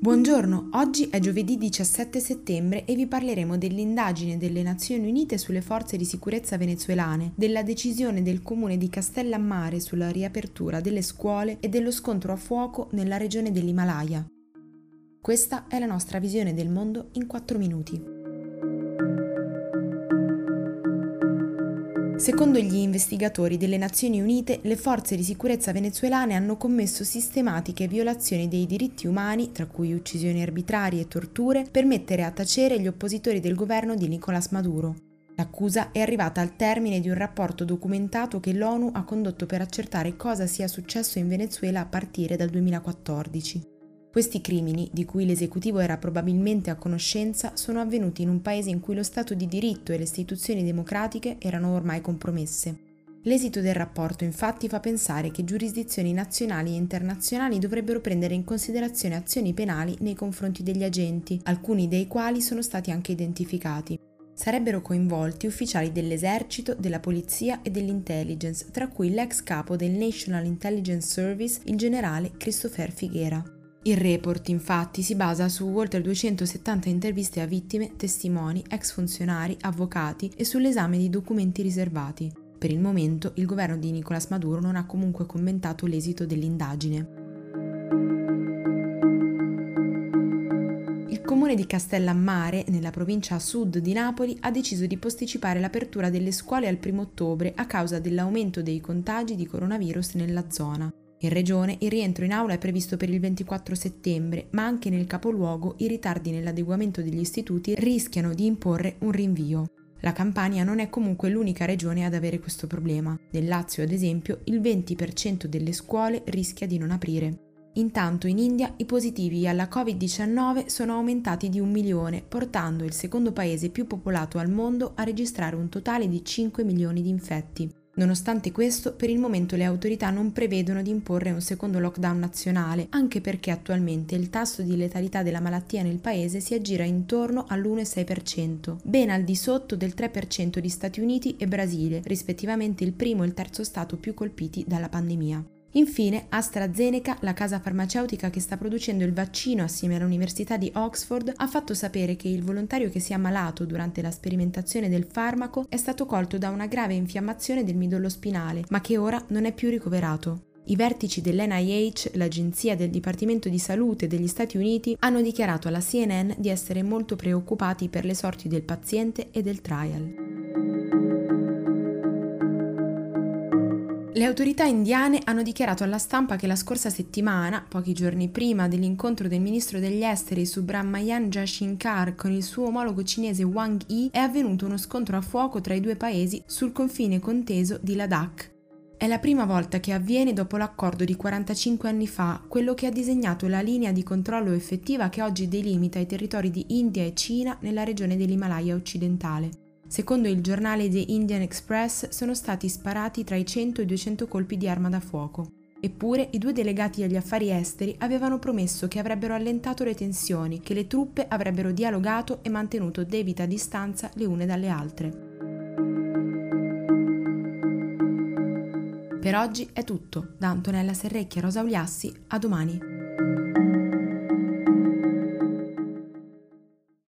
Buongiorno, oggi è giovedì 17 settembre e vi parleremo dell'indagine delle Nazioni Unite sulle forze di sicurezza venezuelane, della decisione del comune di Castellammare sulla riapertura delle scuole e dello scontro a fuoco nella regione dell'Himalaya. Questa è la nostra visione del mondo in 4 minuti. Secondo gli investigatori delle Nazioni Unite, le forze di sicurezza venezuelane hanno commesso sistematiche violazioni dei diritti umani, tra cui uccisioni arbitrarie e torture, per mettere a tacere gli oppositori del governo di Nicolás Maduro. L'accusa è arrivata al termine di un rapporto documentato che l'ONU ha condotto per accertare cosa sia successo in Venezuela a partire dal 2014. Questi crimini, di cui l'esecutivo era probabilmente a conoscenza, sono avvenuti in un paese in cui lo Stato di diritto e le istituzioni democratiche erano ormai compromesse. L'esito del rapporto infatti fa pensare che giurisdizioni nazionali e internazionali dovrebbero prendere in considerazione azioni penali nei confronti degli agenti, alcuni dei quali sono stati anche identificati. Sarebbero coinvolti ufficiali dell'esercito, della polizia e dell'intelligence, tra cui l'ex capo del National Intelligence Service, il generale Christopher Figuera. Il report infatti si basa su oltre 270 interviste a vittime, testimoni, ex funzionari, avvocati e sull'esame di documenti riservati. Per il momento il governo di Nicolás Maduro non ha comunque commentato l'esito dell'indagine. Il comune di Castellammare, nella provincia a sud di Napoli, ha deciso di posticipare l'apertura delle scuole al 1 ottobre a causa dell'aumento dei contagi di coronavirus nella zona. In regione il rientro in aula è previsto per il 24 settembre, ma anche nel capoluogo i ritardi nell'adeguamento degli istituti rischiano di imporre un rinvio. La Campania non è comunque l'unica regione ad avere questo problema. Nel Lazio, ad esempio, il 20% delle scuole rischia di non aprire. Intanto in India i positivi alla Covid-19 sono aumentati di un milione, portando il secondo paese più popolato al mondo a registrare un totale di 5 milioni di infetti. Nonostante questo, per il momento le autorità non prevedono di imporre un secondo lockdown nazionale, anche perché attualmente il tasso di letalità della malattia nel paese si aggira intorno all'1,6%, ben al di sotto del 3% di Stati Uniti e Brasile, rispettivamente il primo e il terzo stato più colpiti dalla pandemia. Infine, AstraZeneca, la casa farmaceutica che sta producendo il vaccino assieme all'Università di Oxford, ha fatto sapere che il volontario che si è ammalato durante la sperimentazione del farmaco è stato colto da una grave infiammazione del midollo spinale, ma che ora non è più ricoverato. I vertici dell'NIH, l'agenzia del Dipartimento di Salute degli Stati Uniti, hanno dichiarato alla CNN di essere molto preoccupati per le sorti del paziente e del trial. Le autorità indiane hanno dichiarato alla stampa che la scorsa settimana, pochi giorni prima dell'incontro del ministro degli esteri Subramanian Jashinkar con il suo omologo cinese Wang Yi, è avvenuto uno scontro a fuoco tra i due paesi sul confine conteso di Ladakh. È la prima volta che avviene dopo l'accordo di 45 anni fa, quello che ha disegnato la linea di controllo effettiva che oggi delimita i territori di India e Cina nella regione dell'Himalaya occidentale. Secondo il giornale The Indian Express sono stati sparati tra i 100 e i 200 colpi di arma da fuoco. Eppure i due delegati agli affari esteri avevano promesso che avrebbero allentato le tensioni, che le truppe avrebbero dialogato e mantenuto debita distanza le une dalle altre. Per oggi è tutto. Da Antonella Serrecchia Rosa Uliassi, a domani.